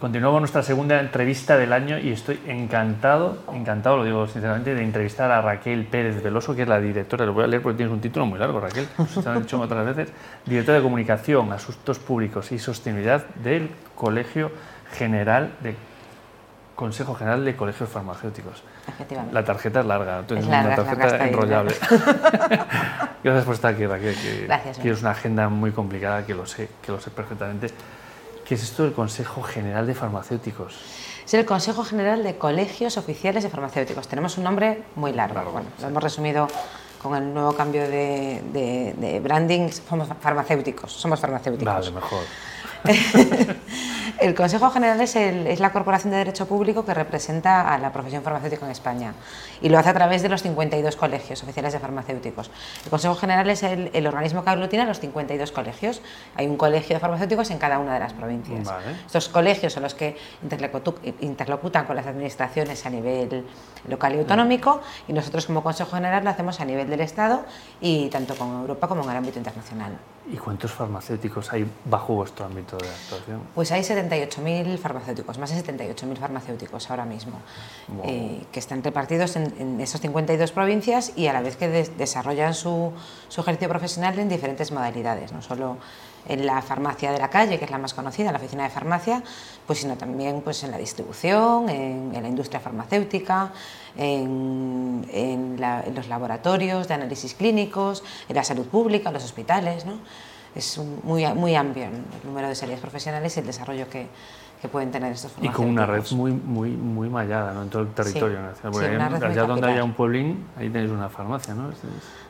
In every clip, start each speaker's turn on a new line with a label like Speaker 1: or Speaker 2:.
Speaker 1: Continuamos nuestra segunda entrevista del año y estoy encantado, encantado, lo digo sinceramente, de entrevistar a Raquel Pérez Veloso, que es la directora, lo voy a leer porque tienes un título muy largo, Raquel, se lo han dicho otras veces, directora de Comunicación, Asuntos Públicos y Sostenibilidad del Colegio General de Consejo General de Colegios Farmacéuticos. La tarjeta es larga,
Speaker 2: es una
Speaker 1: tarjeta enrollable. Gracias por estar aquí, Raquel.
Speaker 2: Que Gracias.
Speaker 1: Tienes una agenda muy complicada, que lo sé, que lo sé perfectamente. ¿Qué es esto del Consejo General de Farmacéuticos?
Speaker 2: Es el Consejo General de Colegios Oficiales de Farmacéuticos. Tenemos un nombre muy largo. bueno, lo hemos resumido con el nuevo cambio de, de, branding. Somos farmacéuticos. Somos farmacéuticos.
Speaker 1: Vale, mejor.
Speaker 2: el Consejo General es, la corporación de derecho público que representa a la profesión farmacéutica en España y lo hace a través de los 52 colegios oficiales de farmacéuticos. El Consejo General es el, organismo que aglutina los 52 colegios. Hay un colegio de farmacéuticos en cada una de las provincias. Estos colegios son los que interlocutan con las administraciones a nivel local y autonómico y nosotros como Consejo General lo hacemos a nivel del Estado y tanto con Europa como en el ámbito internacional.
Speaker 1: ¿Y cuántos farmacéuticos hay bajo vuestro ámbito de actuación?
Speaker 2: Pues hay 78.000 farmacéuticos, más de 78.000 farmacéuticos ahora mismo, eh, que están repartidos en, esas 52 provincias y a la vez que desarrollan su, su, ejercicio profesional en diferentes modalidades, no solo en la farmacia de la calle, que es la más conocida, la oficina de farmacia, pues sino también pues, en la distribución, en, la industria farmacéutica, en, en, los laboratorios de análisis clínicos, en la salud pública, en los hospitales. ¿no? Es muy, muy amplio el número de salidas profesionales y el desarrollo que, que pueden tener estos
Speaker 1: Y con una red muy, muy, muy mallada ¿no? en todo el territorio nacional. allá donde haya un pueblín, ahí tenéis una farmacia, ¿no?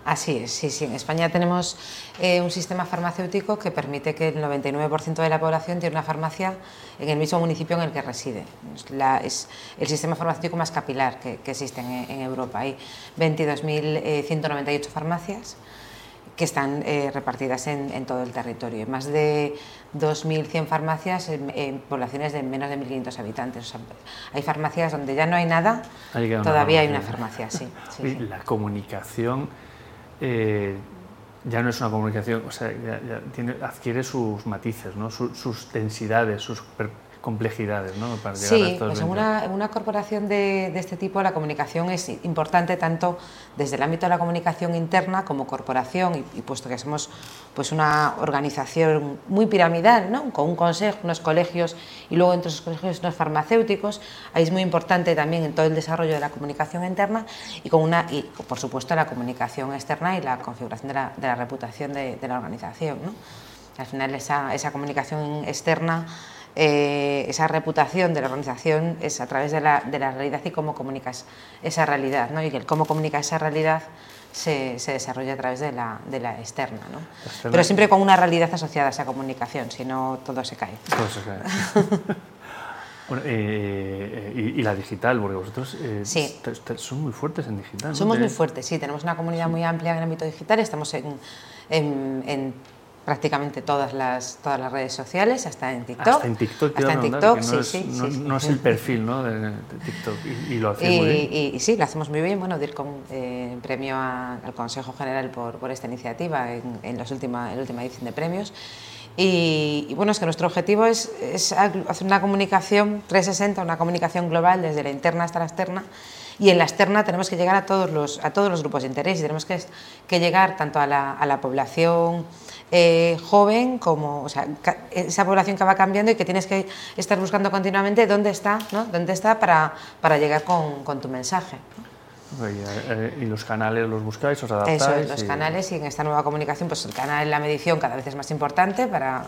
Speaker 2: Así es, sí, sí. En España tenemos eh, un sistema farmacéutico que permite que el 99% de la población tiene una farmacia en el mismo municipio en el que reside. Es, el sistema farmacéutico más capilar que, existe en, Europa. Hay 22.198 eh, farmacias que están eh, repartidas en, todo el territorio. Más de 2.100 farmacias en, poblaciones de menos de 1.500 habitantes. hay farmacias donde ya no hay nada, todavía hay una farmacia, sí.
Speaker 1: La comunicación eh, ya no es una comunicación, o sea, ya, tiene, adquiere sus matices, ¿no? sus densidades, sus complejidades ¿no?
Speaker 2: para llegar sí, a estos pues en una, en una, corporación de, de, este tipo la comunicación es importante tanto desde el ámbito de la comunicación interna como corporación y, puesto que somos pues una organización muy piramidal, ¿no? con un consejo, unos colegios y luego entre esos colegios unos farmacéuticos, ahí es muy importante también en todo el desarrollo de la comunicación interna y con una y por supuesto la comunicación externa y la configuración de la, de la reputación de, de, la organización. ¿no? Al final esa, esa comunicación externa eh, esa reputación de la organización es a través de la, de la, realidad y cómo comunicas esa realidad, ¿no? y el cómo comunicas esa realidad se, se, desarrolla a través de la, de la externa, ¿no? pero siempre con una realidad asociada a esa comunicación, si no todo se cae.
Speaker 1: Todo se cae. Eh, y, la digital, porque vosotros eh, son muy fuertes en digital.
Speaker 2: Somos muy fuertes, sí, tenemos una comunidad muy amplia en el ámbito digital, estamos en, en, en prácticamente todas las, todas las redes sociales, hasta en TikTok.
Speaker 1: Hasta en TikTok,
Speaker 2: hasta en TikTok
Speaker 1: no,
Speaker 2: sí,
Speaker 1: es,
Speaker 2: sí,
Speaker 1: no,
Speaker 2: sí,
Speaker 1: no es el perfil ¿no? de, TikTok y, lo hacemos muy bien.
Speaker 2: Y, y, sí, lo hacemos muy bien. Bueno, dir con eh, premio a, al Consejo General por, por esta iniciativa en, en, los última, en la última edición de premios. Y, y, bueno, es que nuestro objetivo es, es, hacer una comunicación 360, una comunicación global desde la interna hasta la externa. Y en la externa tenemos que llegar a todos los, a todos los grupos de interés y tenemos que, que llegar tanto a la, a la población eh, joven como o sea, esa población que va cambiando y que tienes que estar buscando continuamente dónde está, ¿no? dónde está para, para llegar con, con, tu mensaje.
Speaker 1: Eh, y los canales los buscáis, os adaptáis.
Speaker 2: Eso, los canales y en esta nueva comunicación, pues el canal en la medición cada vez es más importante para,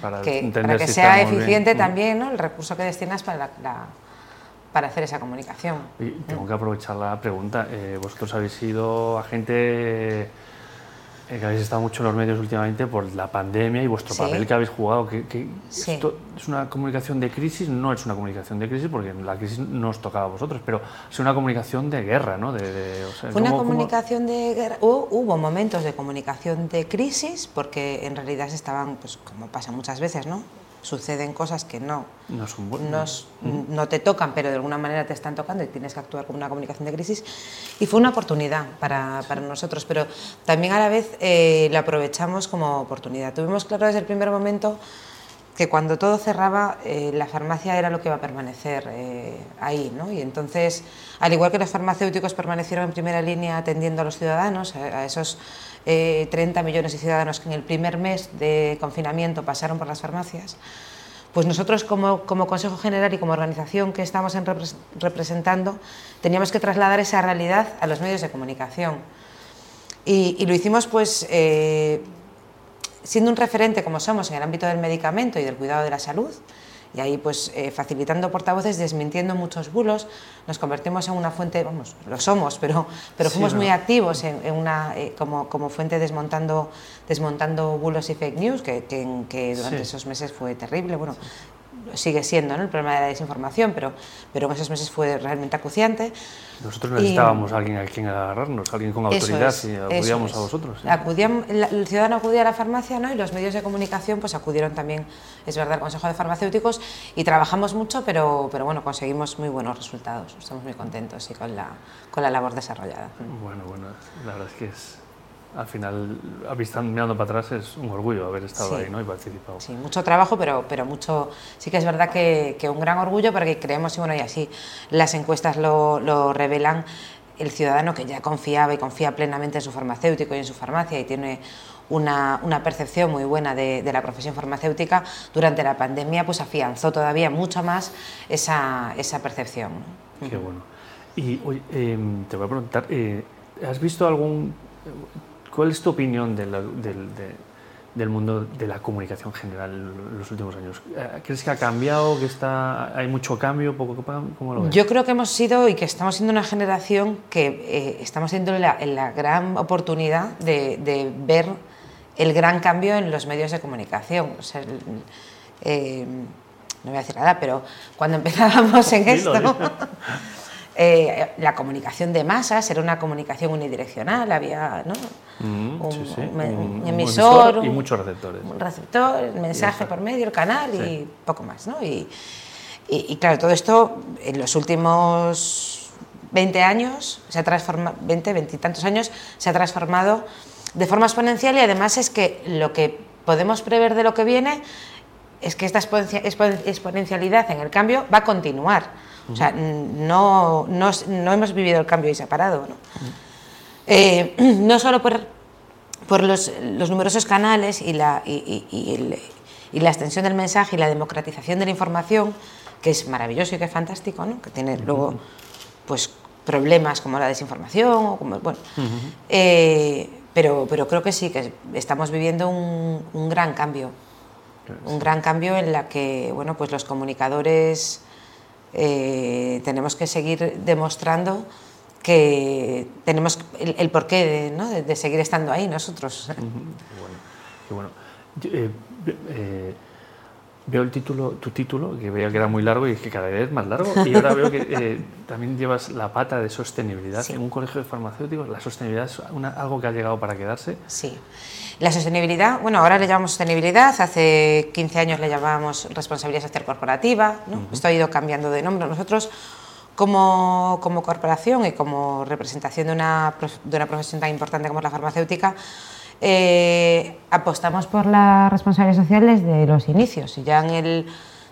Speaker 1: para
Speaker 2: que, para que sea eficiente también ¿no? el recurso que destinas para la, para hacer esa comunicación.
Speaker 1: Y tengo que aprovechar la pregunta. Eh, vosotros habéis sido agente que habéis estado mucho en los medios últimamente por la pandemia y vuestro papel que habéis jugado. Que, esto es una comunicación de crisis, no es una comunicación de crisis porque la crisis no os tocaba a vosotros, pero es una comunicación de guerra, ¿no? De,
Speaker 2: Fue una comunicación de guerra. Hubo, momentos de comunicación de crisis porque en realidad estaban, pues como pasa muchas veces, ¿no? Suceden cosas que no,
Speaker 1: no, son
Speaker 2: no, te tocan, pero de alguna manera te están tocando y tienes que actuar como una comunicación de crisis. Y fue una oportunidad para, para nosotros, pero también a la vez eh, la aprovechamos como oportunidad. Tuvimos claro desde el primer momento que cuando todo cerraba, eh, la farmacia era lo que iba a permanecer eh, ahí. ¿no? Y entonces, al igual que los farmacéuticos permanecieron en primera línea atendiendo a los ciudadanos, a, esos 30 millones de ciudadanos que en el primer mes de confinamiento pasaron por las farmacias, pues nosotros como, Consejo General y como organización que estamos en representando, teníamos que trasladar esa realidad a los medios de comunicación. Y, y lo hicimos pues eh, siendo un referente como somos en el ámbito del medicamento y del cuidado de la salud, y ahí pues eh, facilitando portavoces, desmintiendo muchos bulos, nos convertimos en una fuente, vamos, lo somos, pero, pero fuimos muy activos en, una, eh, como, como, fuente desmontando, desmontando bulos y fake news, que, que, durante esos meses fue terrible. Bueno, sigue siendo ¿no? el problema de la desinformación, pero, pero en esos meses fue realmente acuciante.
Speaker 1: Nosotros necesitábamos a alguien a quien agarrarnos, alguien con autoridad y acudíamos a vosotros.
Speaker 2: el ciudadano acudía a la farmacia ¿no? y los medios de comunicación pues acudieron también, es verdad, al Consejo de Farmacéuticos y trabajamos mucho, pero, pero bueno, conseguimos muy buenos resultados. Estamos muy contentos y con la, con la labor desarrollada.
Speaker 1: Bueno, bueno, la verdad es que es al final, mirando para atrás, es un orgullo haber estado ahí ¿no? y participado.
Speaker 2: Sí, mucho trabajo, pero, pero mucho, sí que es verdad que, que un gran orgullo porque creemos, y bueno, y así las encuestas lo, lo, revelan, el ciudadano que ya confiaba y confía plenamente en su farmacéutico y en su farmacia y tiene una, una percepción muy buena de, de, la profesión farmacéutica, durante la pandemia pues afianzó todavía mucho más esa, esa percepción.
Speaker 1: Qué bueno. Y hoy em, te voy a preguntar, eh, ¿has visto algún ¿Cuál es tu opinión del, del, mundo de la comunicación general en los últimos años? Eh, ¿Crees que ha cambiado, que está, hay mucho cambio, poco ¿Cómo lo ves?
Speaker 2: Yo creo que hemos sido y que estamos siendo una generación que eh, estamos teniendo la, la, gran oportunidad de, ver el gran cambio en los medios de comunicación. Eh, no voy a decir nada, pero cuando empezábamos en esto, Eh, la comunicación de masas era una comunicación unidireccional, había ¿no?
Speaker 1: Mm,
Speaker 2: un, emisor,
Speaker 1: y muchos receptores.
Speaker 2: Un receptor, el mensaje por medio, el canal y poco más. ¿no? Y, y, claro, todo esto en los últimos 20 años, se ha transformado, 20, 20 y tantos años, se ha transformado de forma exponencial y además es que lo que podemos prever de lo que viene es que esta exponencialidad en el cambio va a continuar. O sea, no, no, no, hemos vivido el cambio y se ha parado. ¿no? Eh, no solo por, por los, los, numerosos canales y la, y, y, el, y, la extensión del mensaje y la democratización de la información, que es maravilloso y que es fantástico, ¿no? que tiene luego pues, problemas como la desinformación, o como, bueno, eh, pero, pero creo que sí, que estamos viviendo un, un gran cambio. Un gran cambio en la que bueno, pues los comunicadores eh, tenemos que seguir demostrando que tenemos el, porqué de, seguir estando ahí nosotros.
Speaker 1: bueno, eh, eh, veo el título, tu título, que veía que era muy largo y que cada vez es más largo, y ahora veo que también llevas la pata de sostenibilidad en un colegio de farmacéuticos. ¿La sostenibilidad es algo que ha llegado para quedarse?
Speaker 2: Sí. La sostenibilidad, bueno, ahora le llamamos sostenibilidad, hace 15 años le llamábamos responsabilidad social corporativa, esto ha ido cambiando de nombre. Nosotros, como, como corporación y como representación de una, de una profesión tan importante como es la farmacéutica, eh, apostamos por la responsabilidad social desde los inicios. Y ya en el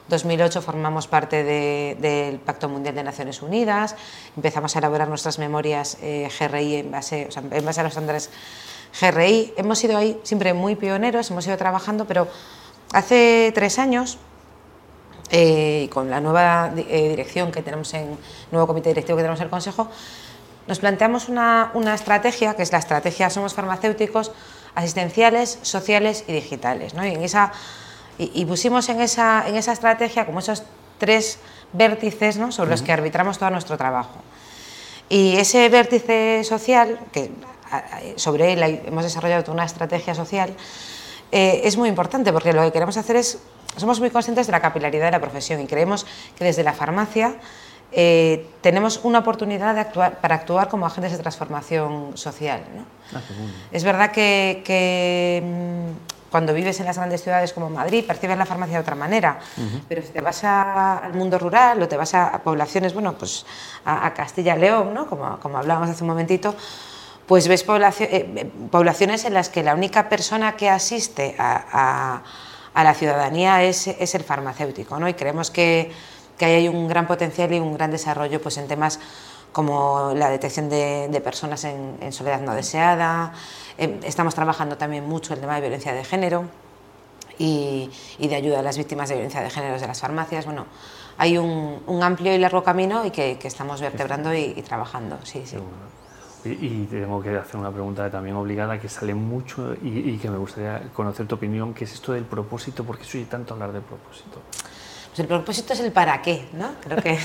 Speaker 2: 2008 formamos parte del Pacto Mundial de Naciones Unidas, empezamos a elaborar nuestras memorias eh, GRI en base, a los estándares GRI. Hemos sido ahí siempre muy pioneros, hemos ido trabajando, pero hace tres años, eh, con la nueva dirección que tenemos en nuevo comité directivo que tenemos en el Consejo, nos planteamos una, una, estrategia, que es la estrategia Somos Farmacéuticos, asistenciales, sociales y digitales. ¿no? Y, en esa, y, pusimos en esa, en esa estrategia como esos tres vértices ¿no? sobre los que arbitramos todo nuestro trabajo. Y ese vértice social, que sobre él hemos desarrollado toda una estrategia social, eh, es muy importante porque lo que queremos hacer es, somos muy conscientes de la capilaridad de la profesión y creemos que desde la farmacia eh, tenemos una oportunidad de actuar, para actuar como agentes de transformación social. ¿no? Ah, es verdad que, que mm, cuando vives en las grandes ciudades como Madrid percibes la farmacia de otra manera, pero si te vas al mundo rural o te vas a, poblaciones, bueno, pues a, a Castilla-León, ¿no? como, como hablábamos hace un momentito, pues ves eh, poblaciones en las que la única persona que asiste a, a la ciudadanía es, es el farmacéutico, ¿no? Y creemos que, que ahí hay un gran potencial y un gran desarrollo pues, en temas como la detección de, personas en, soledad no deseada. Eh, estamos trabajando también mucho el tema de violencia de género y, de ayuda a las víctimas de violencia de género de las farmacias. Bueno, hay un, amplio y largo camino y que, estamos vertebrando y, trabajando. Sí, sí.
Speaker 1: Y, tengo que hacer una pregunta también obligada que sale mucho y, que me gustaría conocer tu opinión, que es esto del propósito, ¿por qué se tanto hablar de propósito?
Speaker 2: Pues el propósito es el para qué, ¿no? Creo que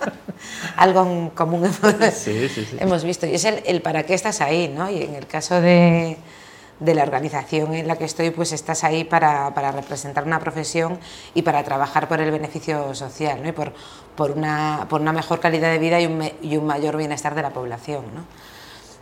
Speaker 2: algo en común hemos, sí, sí, sí. hemos, visto. Y es el, el, para qué estás ahí, ¿no? Y en el caso de, de la organización en la que estoy, pues estás ahí para, para, representar una profesión y para trabajar por el beneficio social, ¿no? Y por, por, una, por una mejor calidad de vida y un, y un mayor bienestar de la población, ¿no?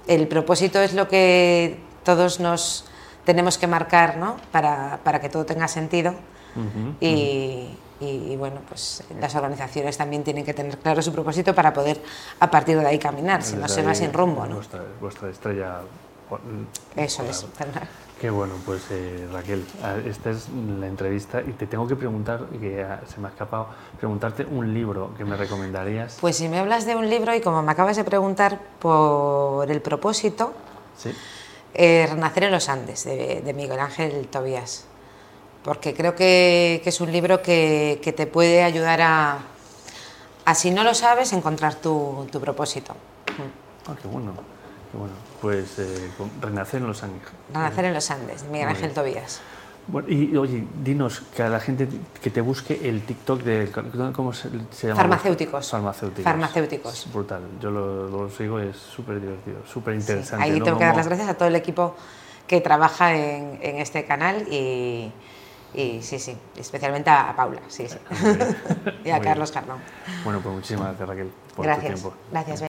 Speaker 2: El propósito es lo que todos nos tenemos que marcar, ¿no? Para, para que todo tenga sentido. Uh -huh, y, uh -huh y, y, bueno, pues las organizaciones también tienen que tener claro su propósito para poder a partir de ahí caminar, si no se va sin rumbo. ¿no?
Speaker 1: Vuestra, vuestra estrella.
Speaker 2: Eso claro. es.
Speaker 1: Qué bueno, pues eh, Raquel, esta es la entrevista y te tengo que preguntar, que se me ha escapado, preguntarte un libro que me recomendarías.
Speaker 2: Pues si me hablas de un libro y como me acabas de preguntar por el propósito,
Speaker 1: ¿Sí?
Speaker 2: eh, Renacer en los Andes, de, de Miguel Ángel Tobías porque creo que, que es un libro que, que, te puede ayudar a, a, si no lo sabes, encontrar tu, tu propósito.
Speaker 1: Ah, qué bueno, qué bueno. Pues eh, Renacer en los Andes.
Speaker 2: Renacer en los Andes, de Miguel Ángel Tobías.
Speaker 1: Bueno, y oye, dinos que a la gente que te busque el TikTok de cómo se, se llama
Speaker 2: farmacéuticos
Speaker 1: farmacéuticos
Speaker 2: farmacéuticos
Speaker 1: es brutal yo lo, lo sigo es súper divertido súper interesante
Speaker 2: sí, ahí
Speaker 1: ¿no?
Speaker 2: tengo que dar las gracias a todo el equipo que trabaja en, en este canal y, y sí, sí, especialmente a, Paula, sí, sí. y a Carlos Carnón.
Speaker 1: Bueno, pues muchísimas gracias Raquel por
Speaker 2: gracias.
Speaker 1: tu tiempo.
Speaker 2: Gracias.